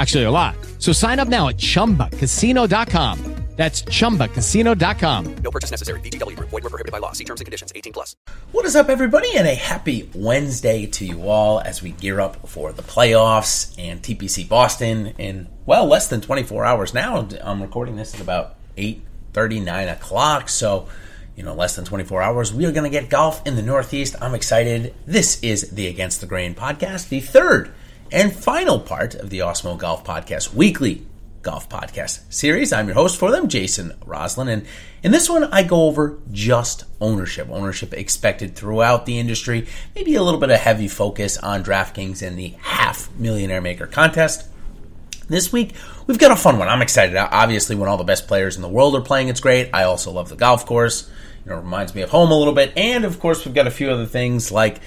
Actually, a lot. So sign up now at ChumbaCasino.com. That's ChumbaCasino.com. No purchase necessary. VGW. Void were prohibited by law. See terms and conditions. 18 plus. What is up, everybody? And a happy Wednesday to you all as we gear up for the playoffs and TPC Boston in, well, less than 24 hours now. I'm recording this at about 8.39 o'clock. So, you know, less than 24 hours. We are going to get golf in the Northeast. I'm excited. This is the Against the Grain podcast, the third and final part of the Awesemo Golf Podcast weekly golf podcast series. I'm your host for them, Jason Rouslin, and in this one, I go over just ownership, ownership expected throughout the industry, maybe a little bit of heavy focus on DraftKings and the half millionaire maker contest. This week, we've got a fun one. I'm excited. Obviously, when all the best players in the world are playing, it's great. I also love the golf course. You know, it reminds me of home a little bit. And of course, we've got a few other things like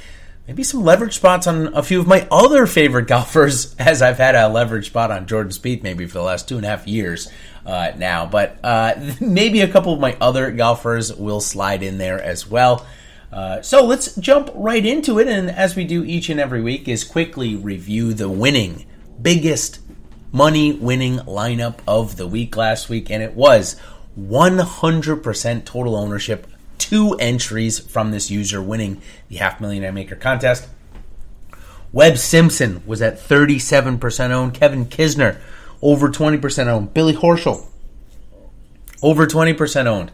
maybe some leverage spots on a few of my other favorite golfers, as I've had a leverage spot on Jordan Spieth maybe for the last two and a half years uh, now. But uh, maybe a couple of my other golfers will slide in there as well. Uh, so let's jump right into it, and as we do each and every week, is quickly review the winning, biggest money winning lineup of the week last week, and it was 100% total ownership two entries from this user winning the half millionaire maker contest. Webb Simpson was at 37% owned. Kevin Kisner, over 20% owned. Billy Horschel, over 20% owned.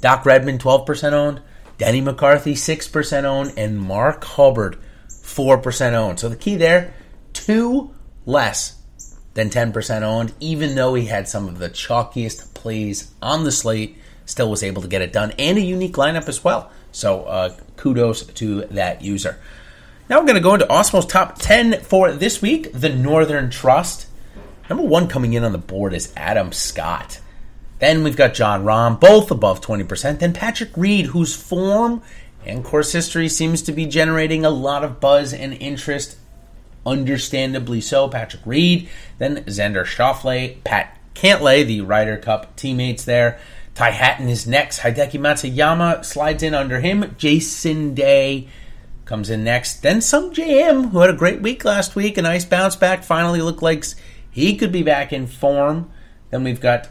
Doc Redman, 12% owned. Denny McCarthy, 6% owned. And Mark Hubbard, 4% owned. So the key there, two less than 10% owned, even though he had some of the chalkiest plays on the slate still was able to get it done and a unique lineup as well. So uh, kudos to that user. Now we're going to go into Awesemo's top 10 for this week. The Northern Trust. Number one coming in on the board is Adam Scott. Then we've got Jon Rahm, both above 20%. Then Patrick Reed, whose form and course history seems to be generating a lot of buzz and interest. Understandably so. Patrick Reed. Then Xander Schauffele, Pat Cantlay, the Ryder Cup teammates there. Ty Hatton is next. Hideki Matsuyama slides in under him. Jason Day comes in next. Then Sungjae Im, who had a great week last week, a nice bounce back, finally looked like he could be back in form. Then we've got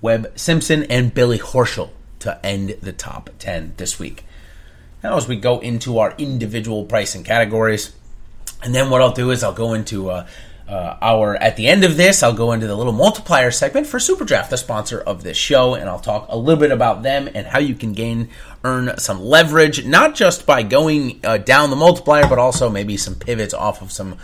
Webb Simpson and Billy Horschel to end the top 10 this week. Now, as we go into our individual pricing categories, and then what I'll do is I'll go into uh, uh, our at the end of this i'll go into the little multiplier segment for superdraft the sponsor of this show and i'll talk a little bit about them and how you can gain earn some leverage not just by going uh, down the multiplier but also maybe some pivots off of some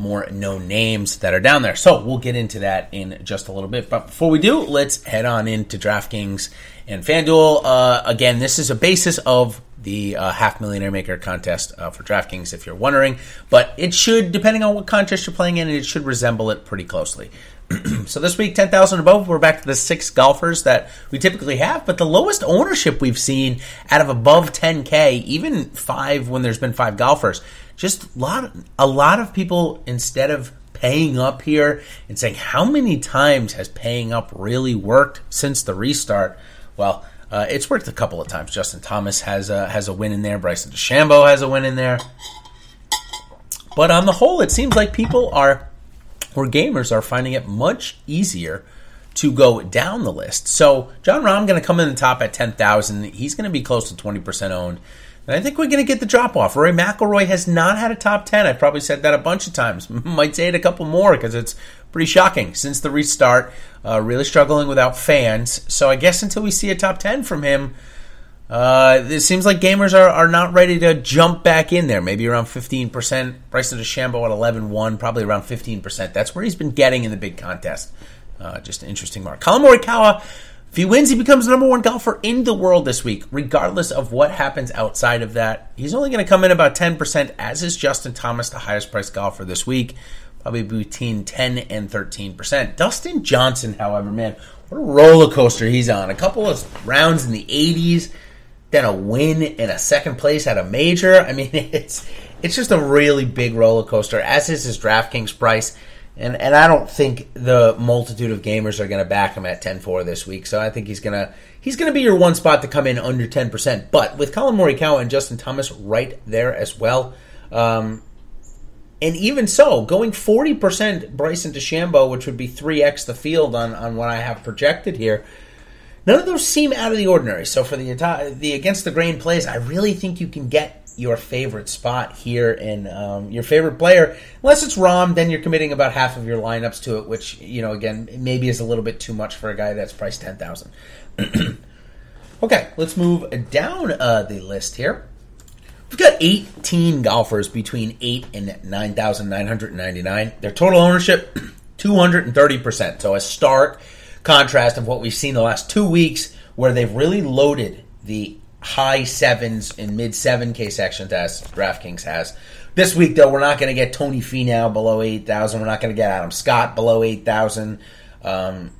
more known names that are down there. So we'll get into that in just a little bit. But before we do let's head on into draftkings and fanduel. Uh, again this is a basis of the uh, half millionaire maker contest uh, for DraftKings, if you're wondering. But it should, depending on what contest you're playing in, it should resemble it pretty closely. so this week, 10,000 above, we're back to the six golfers that we typically have, but the lowest ownership we've seen out of above 10K, even five when there's been five golfers, just a lot, a lot of people, instead of paying up here and saying, how many times has paying up really worked since the restart? Well, uh, it's worked a couple of times. Justin Thomas has a, has a win in there. Bryson DeChambeau has a win in there. But on the whole, it seems like people are, or gamers are finding it much easier to go down the list. So Jon Rahm going to come in the top at 10,000. He's going to be close to 20% owned. And I think we're going to get the drop off. Rory McIlroy has not had a top 10. I've probably said that a bunch of times. Might say it a couple more because it's pretty shocking since the restart. Uh, really struggling without fans. So I guess until we see a top 10 from him, Uh, it seems like gamers are, are not ready to jump back in there. Maybe around 15%. Bryson DeChambeau at 11 1, probably around 15%. That's where he's been getting in the big contest. Uh, just an interesting mark. Collin Morikawa, if he wins, he becomes the number one golfer in the world this week, regardless of what happens outside of that. He's only going to come in about 10%, as is Justin Thomas, the highest priced golfer this week, probably between 10 and 13%. Dustin Johnson, however, man, what a roller coaster he's on. A couple of rounds in the 80s then a win in a second place at a major. I mean, it's it's just a really big roller coaster. As is his DraftKings price, and and I don't think the multitude of gamers are going to back him at 10-4 this week. So I think he's gonna he's gonna be your one spot to come in under ten percent. But with Collin Morikawa and Justin Thomas right there as well. Um, and even so, going 40% Bryson DeChambeau, which would be 3x the field on, on what I have projected here, None of those seem out of the ordinary. So for the the against the grain plays, I really think you can get your favorite spot here in um, your favorite player. Unless it's Rahm, then you're committing about half of your lineups to it, which you know again maybe is a little bit too much for a guy that's priced ten thousand. okay, let's move down uh, the list here. We've got 18 golfers between 8 and 9,999. Their total ownership, 230%. So a stark contrast of what we've seen the last two weeks, where they've really loaded the high sevens and mid seven K sections as DraftKings has. This week, though, we're not going to get Tony Finau below 8,000. We're not going to get Adam Scott below 8,000. Um,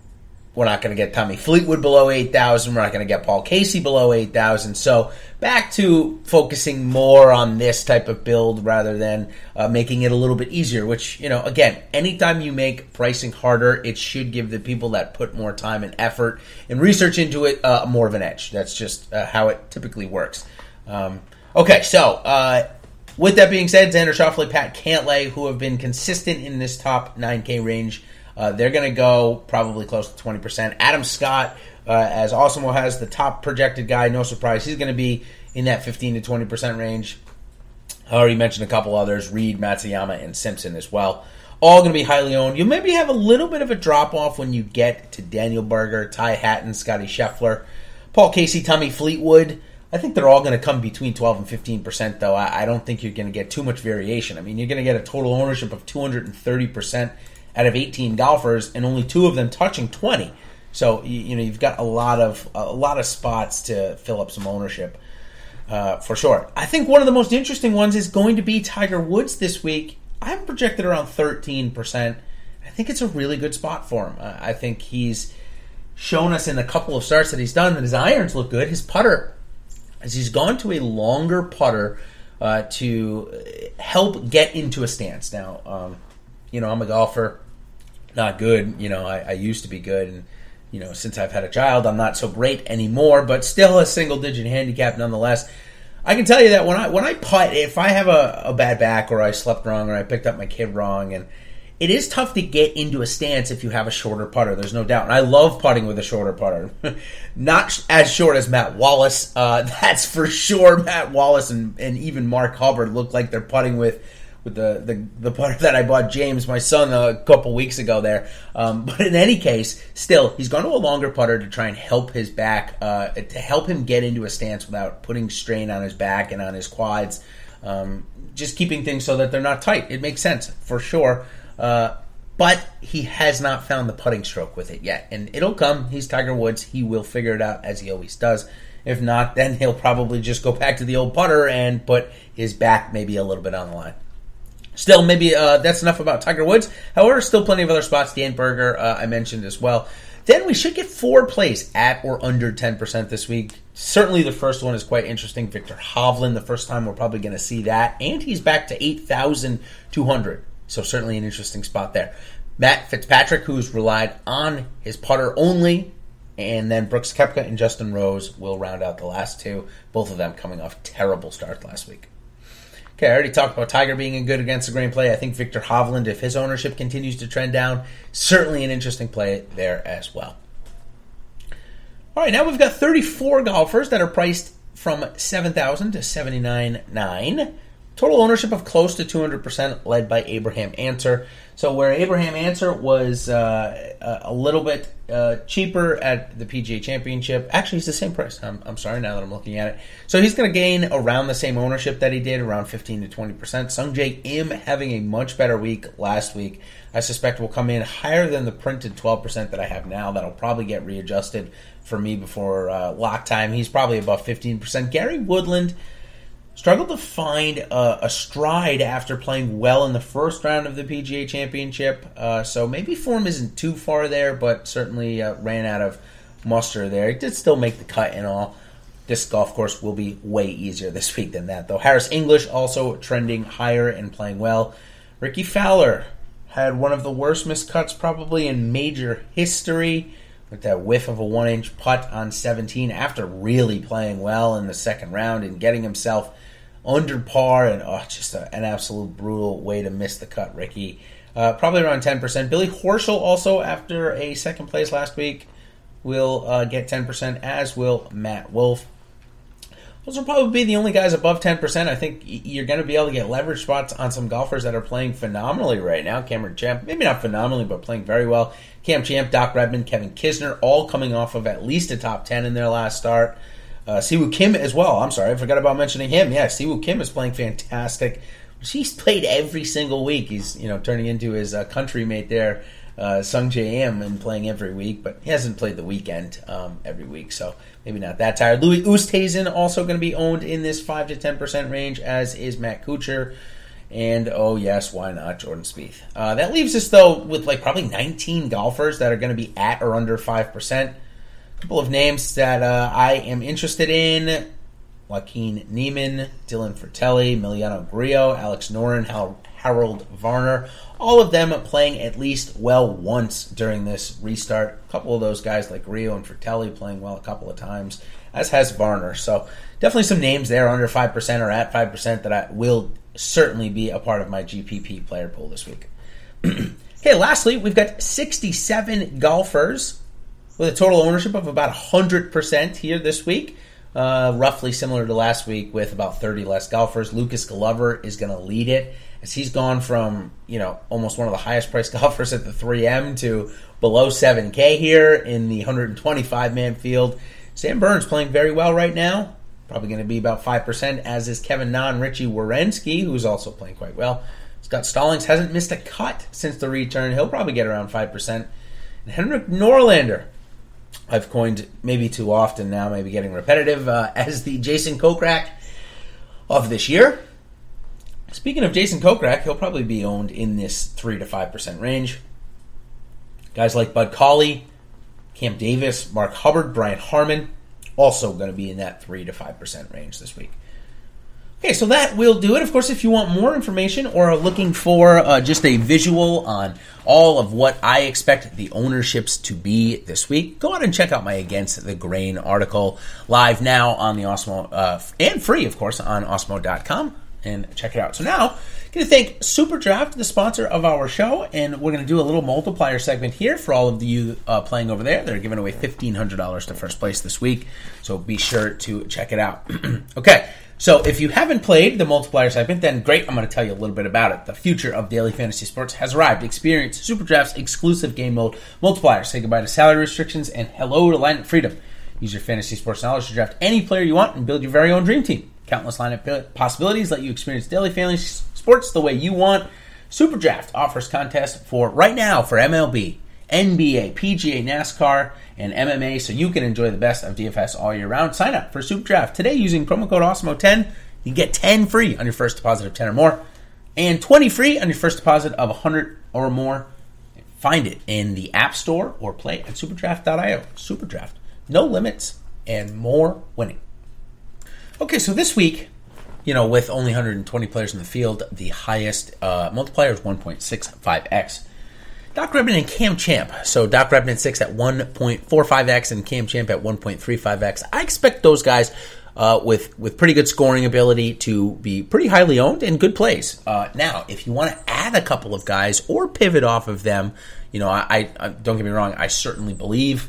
we're not going to get Tommy Fleetwood below 8,000. We're not going to get Paul Casey below 8,000. So back to focusing more on this type of build rather than uh, making it a little bit easier, which, you know, again, anytime you make pricing harder, it should give the people that put more time and effort and research into it uh, more of an edge. That's just uh, how it typically works. Um, okay, so uh, with that being said, Xander Schauffele, Pat Cantlay, who have been consistent in this top 9K range, uh, they're going to go probably close to 20%. Adam Scott, uh, as Awesemo has the top projected guy, no surprise, he's going to be in that 15 to 20% range. I already mentioned a couple others Reed, Matsuyama, and Simpson as well. All going to be highly owned. You maybe have a little bit of a drop off when you get to Daniel Berger, Ty Hatton, Scotty Scheffler, Paul Casey, Tommy Fleetwood. I think they're all going to come between 12 and 15 percent, though. I, I, don't think you're going to get too much variation. I mean, you're going to get a total ownership of 230 percent out of 18 golfers, and only two of them touching 20. So you, know you've got a lot of a lot of spots to fill up some ownership uh, for sure. I think one of the most interesting ones is going to be Tiger Woods this week. I'm projected around 13 percent. I think it's a really good spot for him. Uh, I think he's shown us in a couple of starts that he's done that his irons look good. His putter, as he's gone to a longer putter uh, to help get into a stance. Now, um, you know, I'm a golfer, not good. You know, I, I used to be good, and you know, since I've had a child, I'm not so great anymore, but still a single digit handicap nonetheless. I can tell you that when I when I putt, if I have a, a bad back or I slept wrong or I picked up my kid wrong, and it is tough to get into a stance if you have a shorter putter. There's no doubt, and I love putting with a shorter putter. Not as short as Matt Wallace, uh, that's for sure. Matt Wallace and, and even Mark Hubbard look like they're putting with with the, the, the putter that I bought James, my son, a couple weeks ago there. Um, but in any case, still, he's gone to a longer putter to try and help his back, uh, to help him get into a stance without putting strain on his back and on his quads. Um, just keeping things so that they're not tight. It makes sense for sure. Uh, but he has not found the putting stroke with it yet. And it'll come. He's Tiger Woods. He will figure it out as he always does. If not, then he'll probably just go back to the old putter and put his back maybe a little bit on the line. Still, maybe uh, that's enough about Tiger Woods. However, still plenty of other spots. Dan Berger, uh, I mentioned as well. Then we should get four plays at or under 10% this week. Certainly the first one is quite interesting. Viktor Hovland, the first time we're probably going to see that. And he's back to 8,200. So certainly an interesting spot there. Matt Fitzpatrick, who's relied on his putter only. And then Brooks Koepka and Justin Rose will round out the last two. Both of them coming off terrible starts last week. Okay, I already talked about Tiger being a good against the grain play. I think Viktor Hovland, if his ownership continues to trend down, certainly an interesting play there as well. All right, now we've got 34 golfers that are priced from 7,000 to 79.9. total ownership of close to 200%, led by Abraham Ancer. So where Abraham Ancer was uh, a little bit uh, cheaper at the PGA Championship, actually he's the same price. I'm, I'm sorry now that I'm looking at it. So he's going to gain around the same ownership that he did, around 15 to 20%. Sungjae Im having a much better week last week. I suspect will come in higher than the printed 12% that I have now. That'll probably get readjusted for me before uh, lock time. He's probably above 15%. Gary Woodland struggled to find a, a, stride after playing well in the first round of the PGA Championship. Uh, so maybe form isn't too far there, but certainly uh, ran out of muster there. He did still make the cut and all. This golf course will be way easier this week than that, though. Harris English also trending higher and playing well. Rickie Fowler had one of the worst miscuts probably in major history with that whiff of a one inch putt on 17 after really playing well in the second round and getting himself under par and oh, just a, an absolute brutal way to miss the cut, Rickie. Uh, probably around 10%. Billy Horschel also, after a second place last week, will uh, get 10%, as will Matt Wolff. Those will probably be the only guys above 10%. I think you're going to be able to get leverage spots on some golfers that are playing phenomenally right now. Cameron Champ, maybe not phenomenally, but playing very well. Cam Champ, Doc Redman, Kevin Kisner, all coming off of at least a top 10 in their last start. Uh, Si Woo Kim as well. I'm sorry, I forgot about mentioning him. Yeah, Si Woo Kim is playing fantastic. She's played every single week. He's you know turning into his uh, country mate there, uh, Sungjae Im, and playing every week. But he hasn't played the weekend um, every week, so maybe not that tired. Louis Oosthuizen also going to be owned in this five to ten percent range, as is Matt Kuchar. And oh yes, why not Jordan Spieth? Uh, that leaves us though with like probably 19 golfers that are going to be at or under five percent couple of names that uh, I am interested in Joaquin Niemann, Dylan Frittelli, Emiliano Grillo, Alex Noren, Harold Varner. All of them playing at least well once during this restart. A couple of those guys like Grillo and Frittelli playing well a couple of times, as has Varner. So definitely some names there under 5% or at 5% that I will certainly be a part of my GPP player pool this week. okay, lastly, we've got 67 golfers with a total ownership of about 100% here this week. Uh, roughly similar to last week with about 30 less golfers. Lucas Glover is going to lead it as he's gone from, you know, almost one of the highest priced golfers at the 3M to below 7K here in the 125 man field. Sam Burns playing very well right now. Probably going to be about 5%, as is Kevin Na and Richy Werenski, who's also playing quite well. Scott Stallings hasn't missed a cut since the return. He'll probably get around 5%. And Henrik Norlander I've coined maybe too often now, maybe getting repetitive, uh, as the Jason Kokrak of this year. Speaking of Jason Kokrak, he'll probably be owned in this 3 to 5% range. Guys like Bud Cauley, Cam Davis, Mark Hubbard, Brian Harman, also going to be in that 3 to 5% range this week. Okay, so that will do it. Of course, if you want more information or are looking for uh, just a visual on all of what I expect the ownerships to be this week, go out and check out my Against the Grain article live now on the Awesemo uh, and free, of course, on Awesemo.com. And check it out. So now, going to thank SuperDraft, the sponsor of our show, and we're going to do a little multiplier segment here for all of you uh, playing over there. They're giving away $1,500 to first place this week, so be sure to check it out. okay. So if you haven't played the multiplier segment, then great, I'm going to tell you a little bit about it. The future of daily fantasy sports has arrived. Experience SuperDraft's exclusive game mode multiplier. Say goodbye to salary restrictions and hello to lineup freedom. Use your fantasy sports knowledge to draft any player you want and build your very own dream team. Countless lineup possibilities let you experience daily fantasy sports the way you want. SuperDraft offers contests for right now for MLB, NBA, PGA, NASCAR, and MMA so you can enjoy the best of DFS all year round. Sign up for Super Draft today using promo code AWESEMO10. You get 10 free on your first deposit of 10 or more and 20 free on your first deposit of 100 or more. Find it in the App Store or play at superdraft.io. Superdraft. No limits and more winning. Okay, so this week, you know, with only 120 players in the field, the highest uh, multiplier is 1.65x. Doc Redman and Cam Champ. So Doc Redman 6 at 1.45x and Cam Champ at 1.35x. I expect those guys uh, with with pretty good scoring ability to be pretty highly owned and good plays. Uh, now, if you want to add a couple of guys or pivot off of them, you know, I, I don't get me wrong, I certainly believe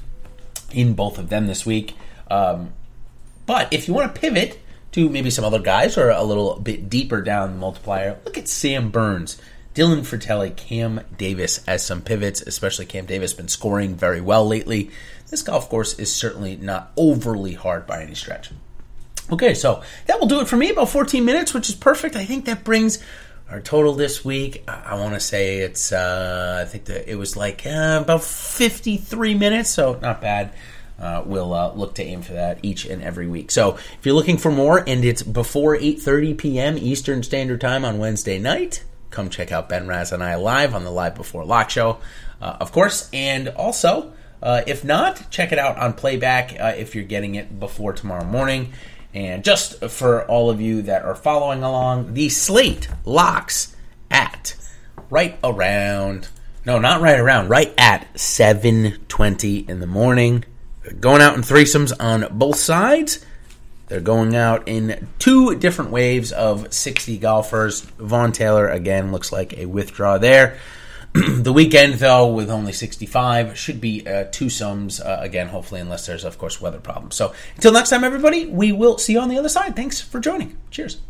in both of them this week. Um, but if you want to pivot, to maybe some other guys or a little bit deeper down the multiplier, look at Sam Burns, Dylan Frittelli, Cam Davis as some pivots, especially Cam Davis been scoring very well lately. This golf course is certainly not overly hard by any stretch. Okay, so that will do it for me. About 14 minutes, which is perfect. I think that brings our total this week. I, I want to say it's. Uh, I think that it was like uh, about 53 minutes, so not bad. Uh, we'll uh, look to aim for that each and every week. So if you're looking for more, and it's before 8:30 p.m. Eastern Standard Time on Wednesday night, come check out Ben Raz and I live on the Live Before Lock show, uh, of course, and also. Uh, if not, check it out on playback uh, if you're getting it before tomorrow morning. And just for all of you that are following along, the slate locks at right around no, not right around, right at 7:20 in the morning. Going out in threesomes on both sides. They're going out in two different waves of 60 golfers. Vaughn Taylor again looks like a withdraw there. the weekend, though, with only 65, should be uh, two sums uh, again, hopefully, unless there's, of course, weather problems. So until next time, everybody, we will see you on the other side. Thanks for joining. Cheers.